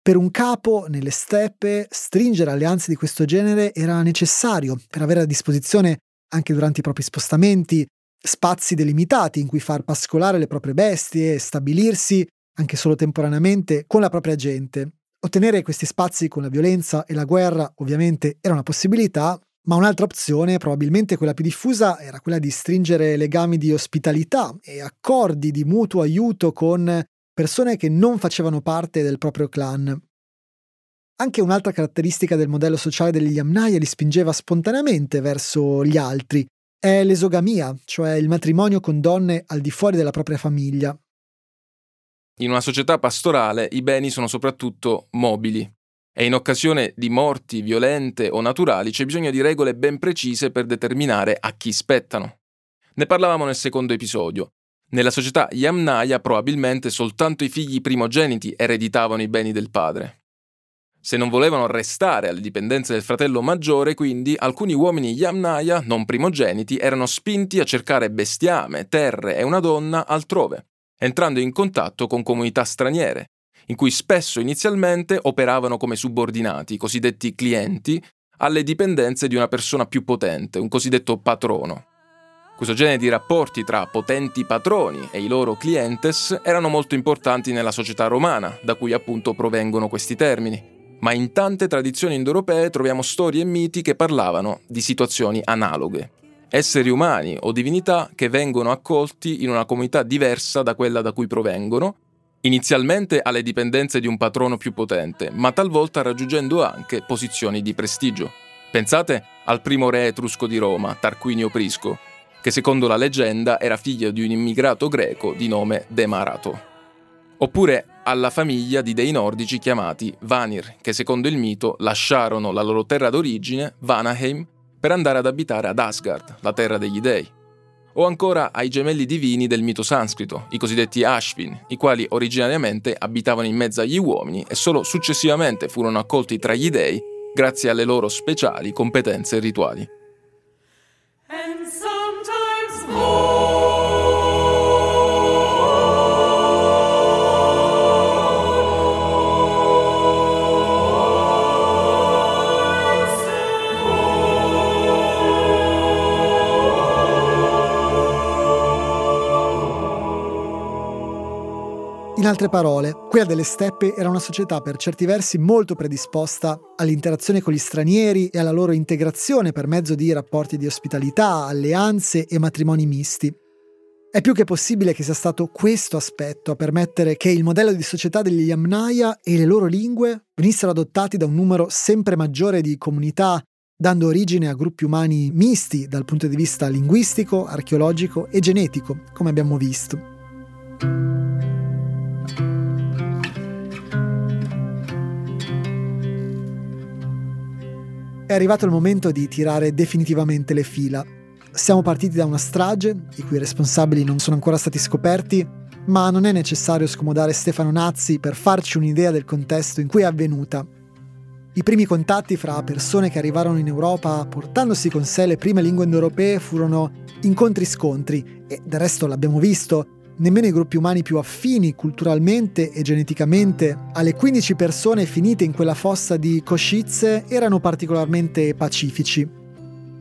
Speaker 4: Per un capo nelle steppe stringere alleanze di questo genere era necessario per avere a disposizione, anche durante i propri spostamenti, spazi delimitati in cui far pascolare le proprie bestie stabilirsi, anche solo temporaneamente, con la propria gente. Ottenere questi spazi con la violenza e la guerra ovviamente era una possibilità, ma un'altra opzione, probabilmente quella più diffusa, era quella di stringere legami di ospitalità e accordi di mutuo aiuto con persone che non facevano parte del proprio clan. Anche un'altra caratteristica del modello sociale degli Yamnaya li spingeva spontaneamente verso gli altri, è l'esogamia, cioè il matrimonio con donne al di fuori della propria famiglia.
Speaker 8: In una società pastorale i beni sono soprattutto mobili e in occasione di morti violente o naturali c'è bisogno di regole ben precise per determinare a chi spettano. Ne parlavamo nel secondo episodio. Nella società Yamnaya probabilmente soltanto i figli primogeniti ereditavano i beni del padre. Se non volevano restare alle dipendenze del fratello maggiore, quindi, alcuni uomini Yamnaya, non primogeniti, erano spinti a cercare bestiame, terre e una donna altrove entrando in contatto con comunità straniere, in cui spesso inizialmente operavano come subordinati, cosiddetti clienti, alle dipendenze di una persona più potente, un cosiddetto patrono. Questo genere di rapporti tra potenti patroni e i loro clientes erano molto importanti nella società romana, da cui appunto provengono questi termini. Ma in tante tradizioni indoeuropee troviamo storie e miti che parlavano di situazioni analoghe esseri umani o divinità che vengono accolti in una comunità diversa da quella da cui provengono, inizialmente alle dipendenze di un patrono più potente, ma talvolta raggiungendo anche posizioni di prestigio. Pensate al primo re etrusco di Roma, Tarquinio Prisco, che secondo la leggenda era figlio di un immigrato greco di nome Demarato. Oppure alla famiglia di dei nordici chiamati Vanir, che secondo il mito lasciarono la loro terra d'origine, Vanaheim, per andare ad abitare ad Asgard, la terra degli dei. O ancora ai gemelli divini del mito sanscrito, i cosiddetti Ashvin, i quali originariamente abitavano in mezzo agli uomini e solo successivamente furono accolti tra gli dei grazie alle loro speciali competenze rituali. And
Speaker 4: In altre parole, quella delle steppe era una società per certi versi molto predisposta all'interazione con gli stranieri e alla loro integrazione per mezzo di rapporti di ospitalità, alleanze e matrimoni misti. È più che possibile che sia stato questo aspetto a permettere che il modello di società degli Yamnaya e le loro lingue venissero adottati da un numero sempre maggiore di comunità, dando origine a gruppi umani misti dal punto di vista linguistico, archeologico e genetico, come abbiamo visto. È arrivato il momento di tirare definitivamente le fila. Siamo partiti da una strage, i cui responsabili non sono ancora stati scoperti, ma non è necessario scomodare Stefano Nazzi per farci un'idea del contesto in cui è avvenuta. I primi contatti fra persone che arrivarono in Europa portandosi con sé le prime lingue indoeuropee furono incontri-scontri e del resto l'abbiamo visto, nemmeno i gruppi umani più affini culturalmente e geneticamente alle 15 persone finite in quella fossa di Košice erano particolarmente pacifici.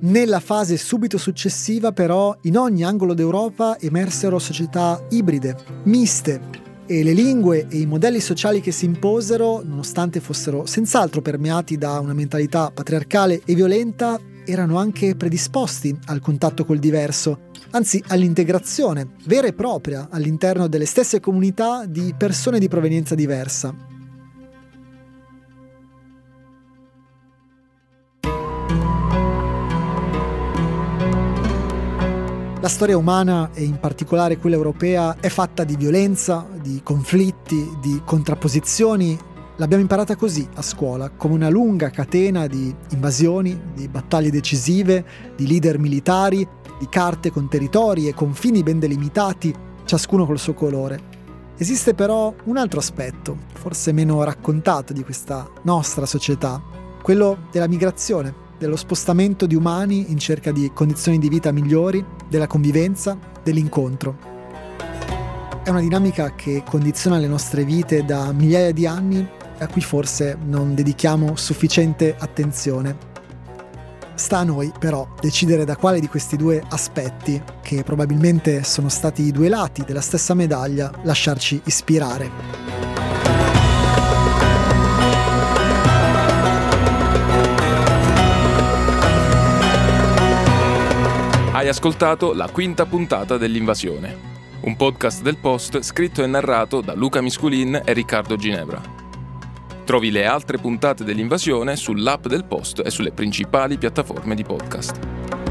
Speaker 4: Nella fase subito successiva però in ogni angolo d'Europa emersero società ibride, miste, e le lingue e i modelli sociali che si imposero, nonostante fossero senz'altro permeati da una mentalità patriarcale e violenta, erano anche predisposti al contatto col diverso, anzi all'integrazione vera e propria all'interno delle stesse comunità di persone di provenienza diversa. La storia umana, e in particolare quella europea, è fatta di violenza, di conflitti, di contrapposizioni. L'abbiamo imparata così a scuola, come una lunga catena di invasioni, di battaglie decisive, di leader militari, di carte con territori e confini ben delimitati, ciascuno col suo colore. Esiste però un altro aspetto, forse meno raccontato di questa nostra società, quello della migrazione, dello spostamento di umani in cerca di condizioni di vita migliori, della convivenza, dell'incontro. È una dinamica che condiziona le nostre vite da migliaia di anni a cui forse non dedichiamo sufficiente attenzione. Sta a noi però decidere da quale di questi due aspetti, che probabilmente sono stati i due lati della stessa medaglia, lasciarci ispirare.
Speaker 8: Hai ascoltato la quinta puntata dell'Invasione, un podcast del Post scritto e narrato da Luca Misculin e Riccardo Ginebra. Trovi le altre puntate dell'invasione sull'app del post e sulle principali piattaforme di podcast.